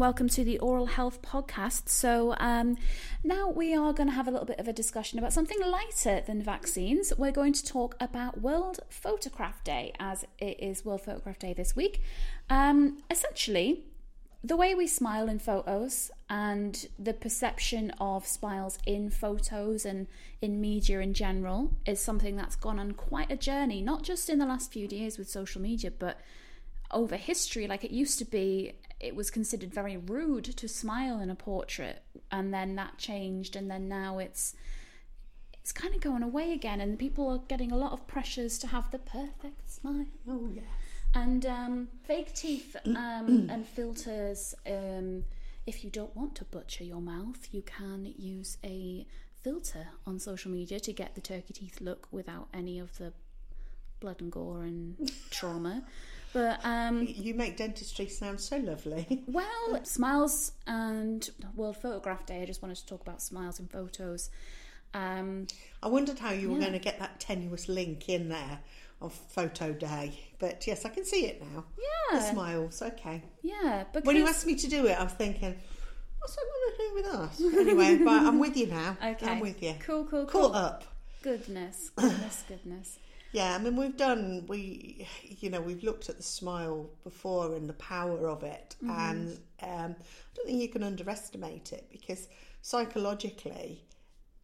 welcome to the Oral Health Podcast. So, um, now we are going to have a little bit of a discussion about something lighter than vaccines. We're going to talk about World Photograph Day, as it is World Photograph Day this week. Um, essentially, the way we smile in photos and the perception of smiles in photos and in media in general is something that's gone on quite a journey, not just in the last few years with social media, but over history. Like it used to be, it was considered very rude to smile in a portrait, and then that changed, and then now it's it's kind of going away again, and people are getting a lot of pressures to have the perfect smile. Oh yeah. And um, fake teeth um, and filters. Um, if you don't want to butcher your mouth, you can use a filter on social media to get the turkey teeth look without any of the blood and gore and trauma. But um, You make dentistry sound so lovely. well, smiles and World Photograph Day. I just wanted to talk about smiles and photos. Um, I wondered how you were Yeah. going to get that tenuous link in there of photo day, but yes, I can see it now. The yeah, smiles, okay. yeah. but When you asked me to do it, I was thinking, what's that got to do with us? Anyway, but I'm with you now. okay, I'm with you. Cool, cool, cool. Caught up. Goodness, goodness, goodness. Yeah, I mean, we've done, we, you know, we've looked at the smile before and the power of it. And um, I don't think you can underestimate it because psychologically,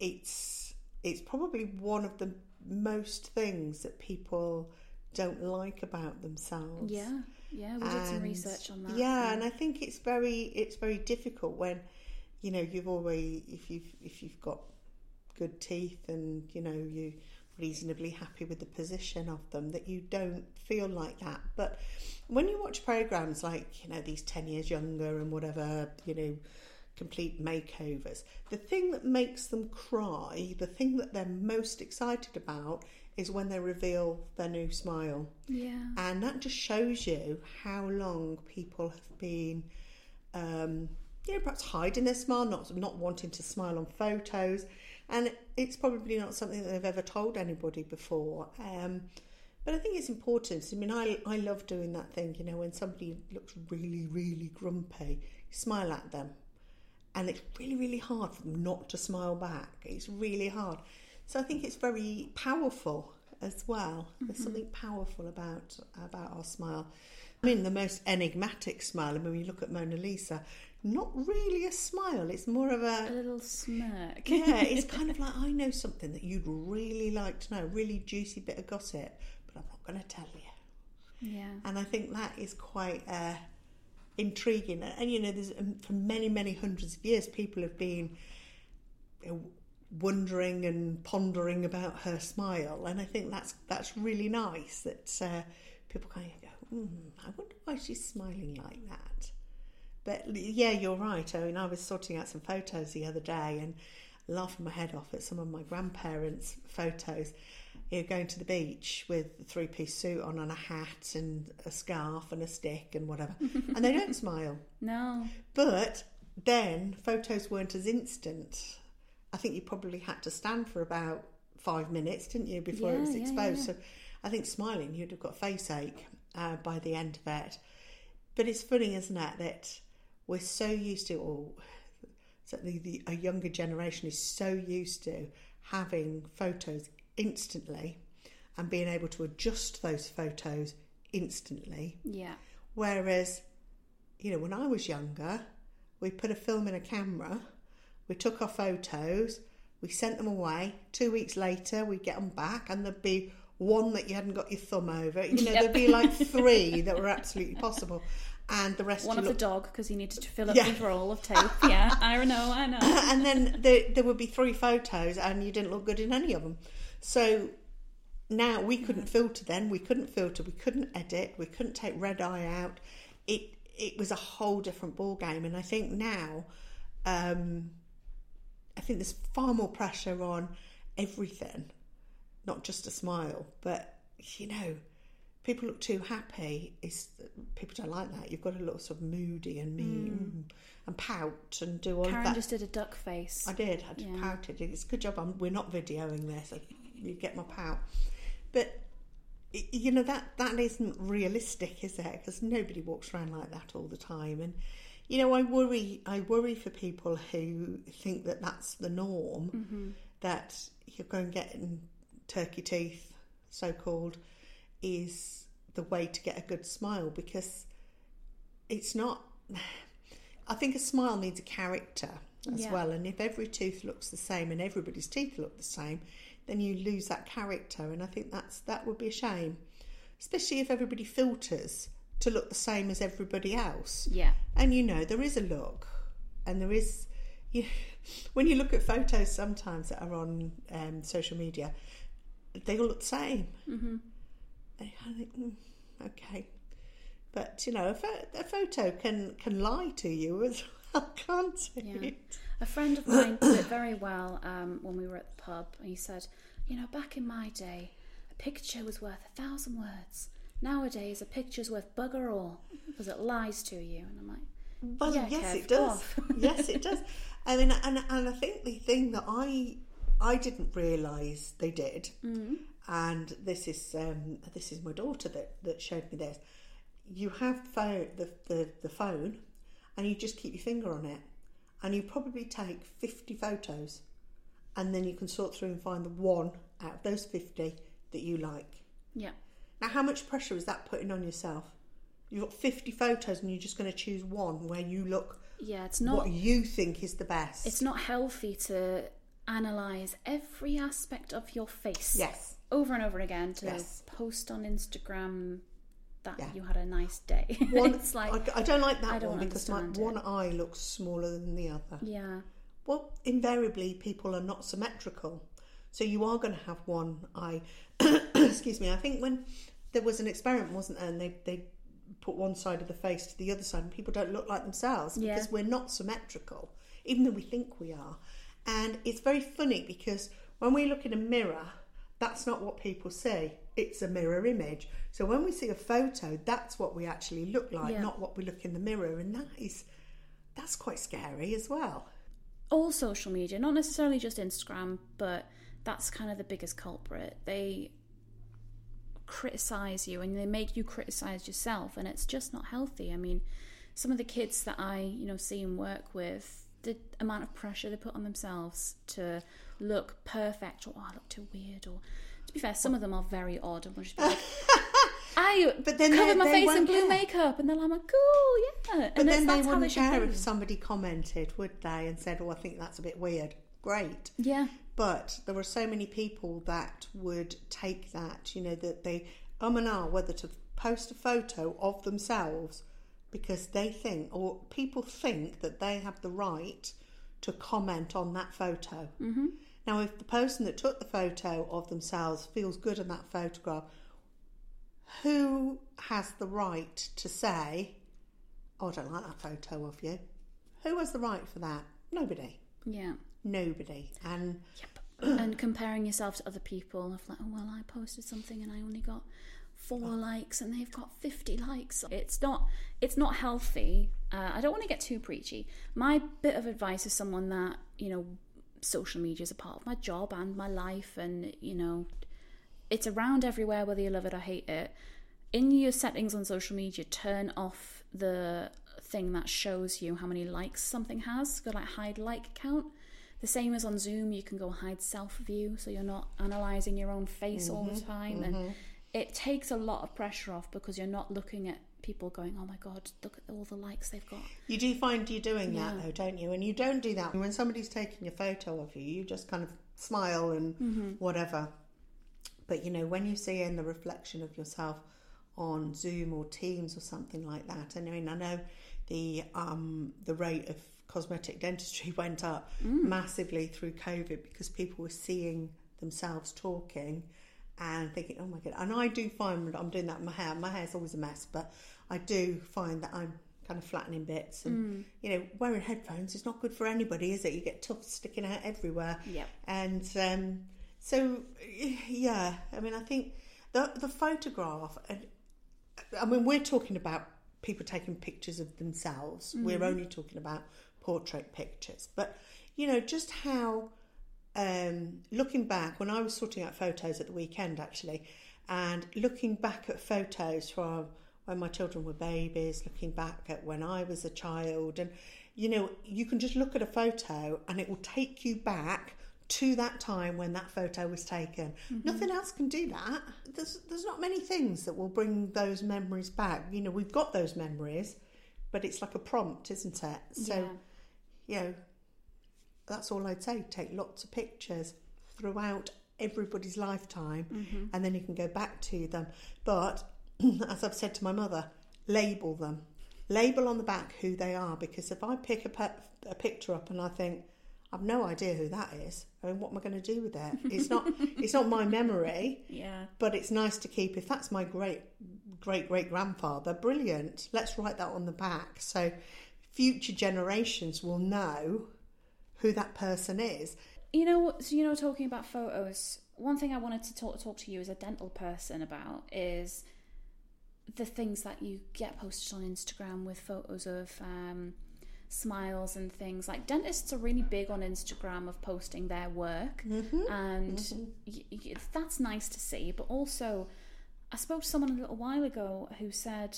it's, it's probably one of the most things that people don't like about themselves. Yeah, yeah. We did some research on that. Yeah, and I think it's very it's very difficult when you know you've always if you've if you've got good teeth and you know you reasonably happy with the position of them that you don't feel like that. But when you watch programs like you know these ten years younger and whatever you know complete makeovers, the thing that makes them cry, the thing that they're most excited about is when they reveal their new smile. yeah, And that just shows you how long people have been, um, you know, perhaps hiding their smile, not not wanting to smile on photos, and it's probably not something that they've ever told anybody before. Um, but I think it's important. I mean, I I love doing that thing. You know, when somebody looks really really grumpy, smile at them, and it's really really hard for them not to smile back. It's really hard. So I think it's very powerful as well. There's something powerful about about our smile. I mean, the most enigmatic smile. I mean, when you look at Mona Lisa, not really a smile. It's more of a a little smirk. yeah. It's kind of like I know something that you'd really like to know, really juicy bit of gossip, but I'm not going to tell you. yeah, And I think that is quite uh, intriguing. And you know, there's um, for many, many hundreds of years, people have been uh, wondering and pondering about her smile, and I think that's that's really nice. That uh, people kind of go, mm, I wonder why she's smiling like that. But yeah, you're right. I mean, I was sorting out some photos the other day and laughing my head off at some of my grandparents' photos. You know, going to the beach with a three-piece suit on and a hat and a scarf and a stick and whatever, and they don't smile. no, But then photos weren't as instant. I think you probably had to stand for about five minutes, didn't you, before it Yeah, was yeah, exposed? yeah. So I think smiling, you'd have got face ache uh, by the end of it. But it's funny, isn't it, that we're so used to, or certainly the, a younger generation is so used to having photos instantly and being able to adjust those photos instantly. yeah, Whereas, you know, when I was younger, we put a film in a camera, we took our photos, we sent them away. Two weeks later, we'd get them back, and there'd be one that you hadn't got your thumb over. You know, Yep. there'd be like three that were absolutely possible, and the rest one of the dog because he needed to fill up Yeah. his roll of tape. Yeah, I know, I know. and then there, there would be three photos, and you didn't look good in any of them. So now we couldn't filter. Then we couldn't filter. We couldn't edit. We couldn't take red eye out. It it was a whole different ball game. And I think now, um, I think there's far more pressure on everything, not just a smile, but you know. People look too happy. It's people don't like that. You've got to look sort of moody and mean and pout and do all Karen that. just did a duck face. I did. I Yeah. pouted. It's a good job. I'm, we're not videoing this. I, you get my pout, but you know that that isn't realistic, is it? Because nobody walks around like that all the time, and you know, I worry. I worry for people who think that that's the norm. Mm-hmm. That you're going getting turkey teeth, so called, is the way to get a good smile because it's not. I think a smile needs a character as Yeah. well, and if every tooth looks the same and everybody's teeth look the same, then you lose that character, and I think that's that would be a shame, especially if everybody filters to look the same as everybody else. Yeah. And you know, there is a look, and there is. You, when you look at photos sometimes that are on um, social media, they all look the same. Mm-hmm. I think, mm, okay, but you know, a, pho- a photo can can lie to you as well, can't it? Yeah. A friend of mine put it very well um, when we were at the pub. He said, You know, back in my day, a picture was worth a thousand words. Nowadays, a picture's worth bugger all because it lies to you. And I'm like, Well, Yeah, yes, Kev, it does. yes, it does. I mean, and and I think the thing that I I didn't realise they did, mm, and this is um, this is my daughter that, that showed me this. You have the phone, the, the the phone, and you just keep your finger on it, and you probably take fifty photos, and then you can sort through and find the one out of those fifty that you like. yeah. Now, how much pressure is that putting on yourself? You've got fifty photos, and you're just going to choose one where you look Yeah, it's not what you think is the best. it's not healthy to analyze every aspect of your face Yes. Over and over again to Yes. post on Instagram that Yeah. you had a nice day. One, it's like I, I don't like that don't one because my one eye looks smaller than the other. yeah, Well, invariably, people are not symmetrical. So you are going to have one eye. Excuse me. I think when there was an experiment, wasn't there? And they, they put one side of the face to the other side, and people don't look like themselves Yeah. because we're not symmetrical, even though we think we are. And it's very funny because when we look in a mirror, that's not what people see. It's a mirror image. So when we see a photo, that's what we actually look like, Yeah. not what we look in the mirror. And that is, that's quite scary as well. all social media, not necessarily just Instagram, but that's kind of the biggest culprit. They criticize you and they make you criticize yourself, and it's just not healthy. I mean, some of the kids that I, you know, see and work with, the amount of pressure they put on themselves to look perfect, or oh, I look too weird, or to be fair, some of them are very odd and will just be like, I But then covered my face in blue care. makeup, and then I'm like, cool, yeah. But then they wouldn't should care be. if somebody commented, would they, and said, "Oh, I think that's a bit weird." Great, Yeah, but there were so many people that would take that, you know, that they um and ah whether to post a photo of themselves because they think, or people think that they have the right to comment on that photo. hmm Now, if the person that took the photo of themselves feels good in that photograph, who has the right to say, Oh, I don't like that photo of you? Who has the right for that? Nobody. yeah. Nobody. And Yep. and comparing yourself to other people of like, oh well, I posted something and I only got four likes and they've got fifty likes. It's not it's not healthy. Uh, I don't want to get too preachy. My bit of advice is someone that you know, social media is a part of my job and my life, and you know, it's around everywhere whether you love it or hate it. In your settings on social media, turn off the thing that shows you how many likes something has. Go like hide like count. The same as on Zoom, you can go hide self view so you're not analysing your own face all the time. And it takes a lot of pressure off because you're not looking at people going, oh my God, look at all the likes they've got. you do find you're doing that though, don't you? And you don't do that when somebody's taking a photo of you, you just kind of smile and whatever. But you know, when you see in the reflection of yourself on Zoom or Teams or something like that, and I mean, I know the um, the rate of cosmetic dentistry went up massively through COVID because people were seeing themselves talking and thinking, "Oh my god!" And I do find when I'm doing that my hair. My hair's always a mess, but I do find that I'm kind of flattening bits, and you know, wearing headphones is not good for anybody, is it? You get tufts sticking out everywhere. Yep. And um, so, yeah, I mean, I think the the photograph. and I mean, we're talking about people taking pictures of themselves. We're only talking about portrait pictures, but you know, just how um, looking back when I was sorting out photos at the weekend, actually, and looking back at photos from when my children were babies, looking back at when I was a child. And, you know, you can just look at a photo and it will take you back to that time when that photo was taken. Nothing else can do that. There's, there's not many things that will bring those memories back. You know, we've got those memories, but it's like a prompt, isn't it? So, yeah. you know, that's all I'd say. Take lots of pictures throughout everybody's lifetime, Mm-hmm. and then you can go back to them. But as I've said to my mother, label them. Label on the back who they are because if I pick a, pe- a picture up and I think I've no idea who that is, I mean, what am I going to do with it? It's not. it's not my memory Yeah. but it's nice to keep if that's my great great great grandfather brilliant let's write that on the back so future generations will know who that person is You know, so you know, talking about photos, one thing I wanted to talk talk to you as a dental person about is the things that you get posted on Instagram with photos of um, smiles and things. Like dentists are really big on Instagram of posting their work, and y- y- that's nice to see. But also, I spoke to someone a little while ago who said.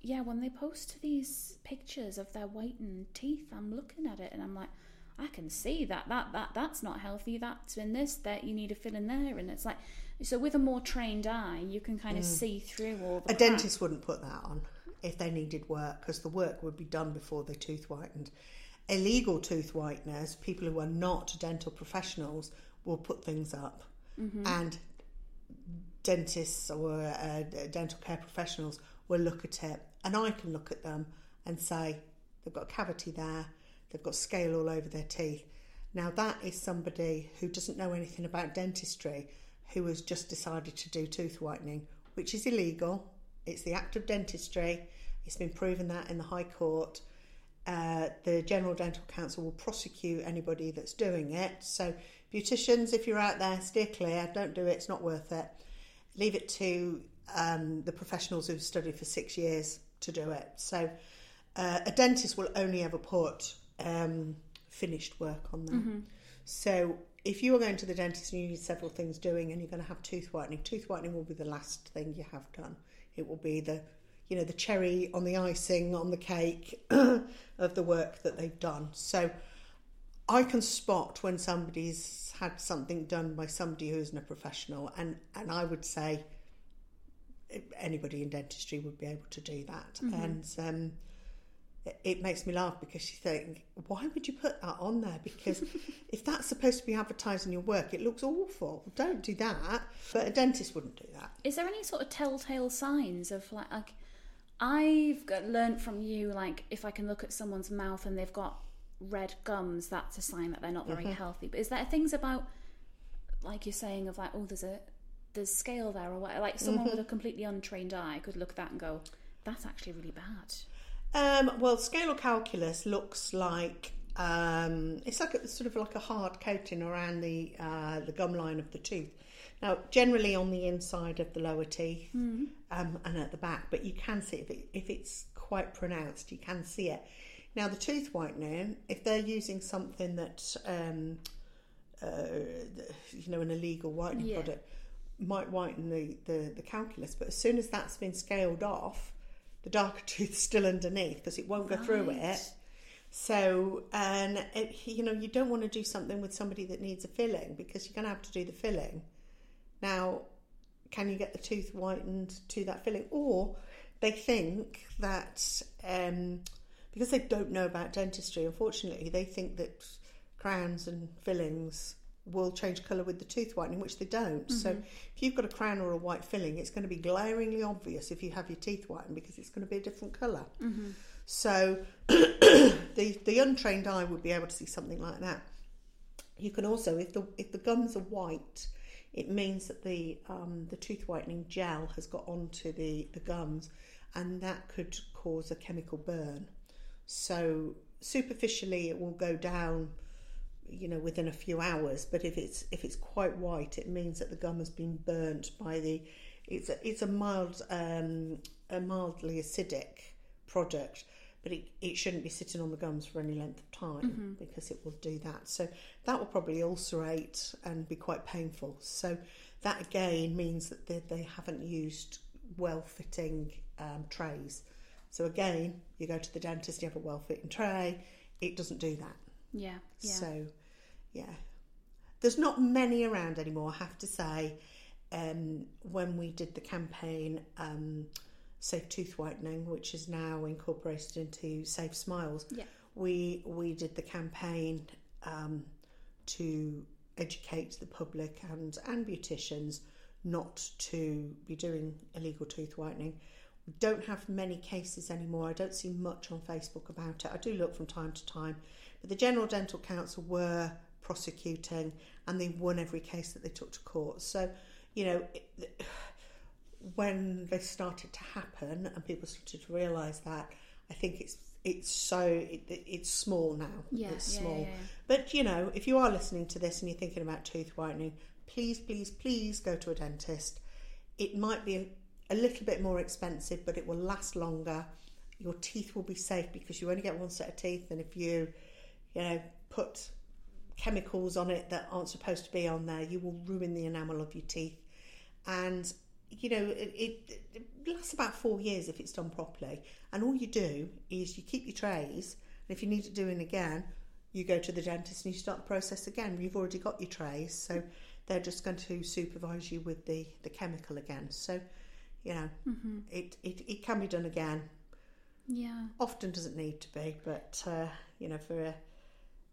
Yeah, when they post these pictures of their whitened teeth, I'm looking at it and I'm like, I can see that that that that's not healthy. That's in this that you need to fill in there, and it's like so with a more trained eye, you can kind of see through all the a crap. dentist wouldn't put that on if they needed work because the work would be done before the tooth whitened illegal tooth whiteners people who are not dental professionals will put things up and dentists or uh, dental care professionals will look at it and I can look at them and say they've got a cavity there they've got scale all over their teeth now that is somebody who doesn't know anything about dentistry who has just decided to do tooth whitening which is illegal it's the act of dentistry it's been proven that in the high court uh, the General Dental Council will prosecute anybody that's doing it. So, beauticians, if you're out there, steer clear. Don't do it. It's not worth it. Leave it to um, the professionals who've studied for six years to do it. So, uh, a dentist will only ever put um, finished work on them. So, if you are going to the dentist and you need several things doing, and you're going to have tooth whitening, tooth whitening will be the last thing you have done. It will be the you know the cherry on the icing on the cake of the work that they've done. So I can spot when somebody's had something done by somebody who isn't a professional, and and I would say anybody in dentistry would be able to do that. And um, it, makes me laugh because you think, why would you put that on there? Because if that's supposed to be advertising your work, it looks awful. Don't do that. But a dentist wouldn't do that. Is there any sort of telltale signs of like, like I've got, learned from you, like if I can look at someone's mouth and they've got red gums, that's a sign that they're not very mm-hmm. healthy. But is there things about, like you're saying, of like, oh, there's a there's scale there, or what? Like someone mm-hmm. with a completely untrained eye could look at that and go, that's actually really bad. Um, well, scalar calculus looks like um, it's like a, sort of like a hard coating around the uh, the gum line of the tooth. Now, generally on the inside of the lower teeth um, and at the back, but you can see if, it, if it's quite pronounced, you can see it. Now, the tooth whitening, if they're using something that um, uh, you know an illegal whitening Yeah. product, might whiten the, the the calculus, but as soon as that's been scaled off, the darker tooth still underneath because it won't go through it. So, and it, you know, you don't want to do something with somebody that needs a filling because you're going to have to do the filling. Now, can you get the tooth whitened to that filling? Or they think that um, because they don't know about dentistry, unfortunately, they think that crowns and fillings will change colour with the tooth whitening, which they don't. So, if you've got a crown or a white filling, it's going to be glaringly obvious if you have your teeth whitened because it's going to be a different color So, the the untrained eye would be able to see something like that. You can also, if the if the gums are white, it means that the um, the tooth whitening gel has got onto the, the gums, and that could cause a chemical burn. So superficially, it will go down, you know, within a few hours. But if it's if it's quite white, it means that the gum has been burnt by the. It's a, it's a mild um, a mildly acidic product, but it, it shouldn't be sitting on the gums for any length of time because it will do that. So that will probably ulcerate and be quite painful. So that again means that they, they haven't used well-fitting um, trays. So again, you go to the dentist, you have a well-fitting tray. It doesn't do that. Yeah. Yeah. So, yeah, there's not many around anymore. I have to say, um, when we did the campaign um, Safe Tooth Whitening, which is now incorporated into Safe Smiles, Yeah. we we did the campaign um, to educate the public and and beauticians not to be doing illegal tooth whitening. Don't have many cases anymore. I don't see much on Facebook about it. I do look from time to time, but the General Dental Council were prosecuting and they won every case that they took to court. So, you know, it, when they started to happen and people started to realise that, I think it's it's so it, it's small now. Yeah. it's yeah, small. yeah, yeah. But you know, if you are listening to this and you're thinking about tooth whitening, please, please, please go to a dentist. It might be a, a little bit more expensive, but it will last longer. Your teeth will be safe because you only get one set of teeth, and if you, you know, put chemicals on it that aren't supposed to be on there, you will ruin the enamel of your teeth. And you know, it, it, it lasts about four years if it's done properly. And all you do is you keep your trays, and if you need it doing again, you go to the dentist and you start the process again. You've already got your trays, so they're just going to supervise you with the, the chemical again. So, you know, Mm-hmm. it, it, it can be done again. Yeah. Often doesn't need to be, but, uh, you know, for a,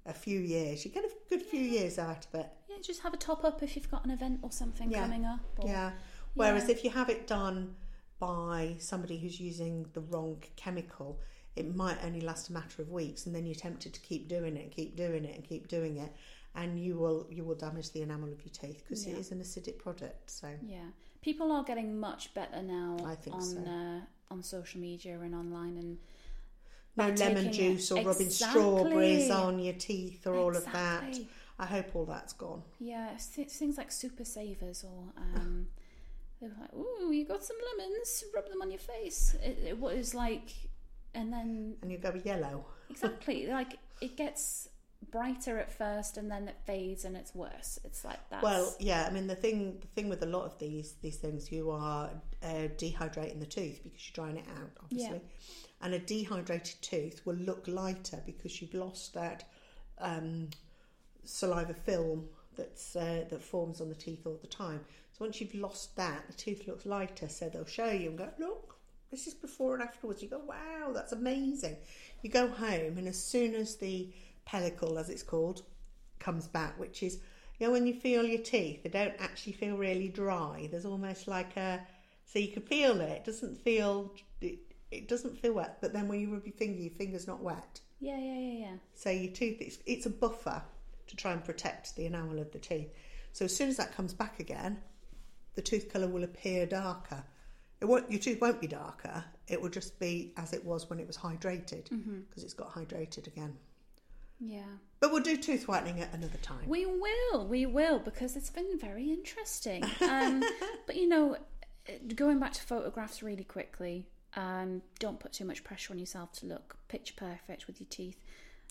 a few years, you get a good few Yeah. years out of it. Yeah. Just have a top up if you've got an event or something Yeah. coming up. Or, Yeah. Whereas Yeah. if you have it done by somebody who's using the wrong chemical, it might only last a matter of weeks, and then you're tempted to keep doing it, and keep doing it, and keep doing it, and you will you will damage the enamel of your teeth because Yeah. it is an acidic product. So Yeah, people are getting much better now I think on so. uh, on social media and online, and no lemon juice or it- rubbing strawberries on your teeth or all of that. I hope all that's gone. Yeah, things like super savers or um, they're like, "Ooh, you got some lemons? Rub them on your face." It, it was like, and then And you go yellow. exactly like it gets brighter at first, and then it fades, and it's worse. It's like that. Well, yeah. I mean, the thing the thing with a lot of these these things, you are uh, dehydrating the tooth because you're drying it out, obviously. And a dehydrated tooth will look lighter because you've lost that um, saliva film that's uh, that forms on the teeth all the time. So once you've lost that, the tooth looks lighter. So they'll show you and go, look, this is before and afterwards. You go, wow, that's amazing. You go home, and as soon as the pellicle, as it's called, comes back, which is you know when you feel your teeth, they don't actually feel really dry. There's almost like a so you can feel it. It doesn't feel it, it doesn't feel wet, but then when you rub your finger, your finger's not wet. yeah, yeah, yeah, yeah. So your tooth it's, it's a buffer to try and protect the enamel of the teeth. So as soon as that comes back again, the tooth colour will appear darker. It won't, your tooth won't be darker. It will just be as it was when it was hydrated mm-hmm. because it's got hydrated again. Yeah. But we'll do tooth whitening at another time. We will, we will, because it's been very interesting. Um, but you know, going back to photographs really quickly, um, don't put too much pressure on yourself to look picture perfect with your teeth.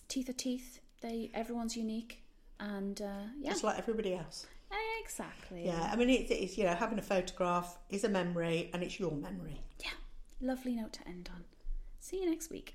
Teeth are teeth. They everyone's unique, and uh, yeah, Just like everybody else. exactly. Yeah, I mean, it's, it's you know having a photograph is a memory, and it's your memory. yeah. Lovely note to end on. See you next week.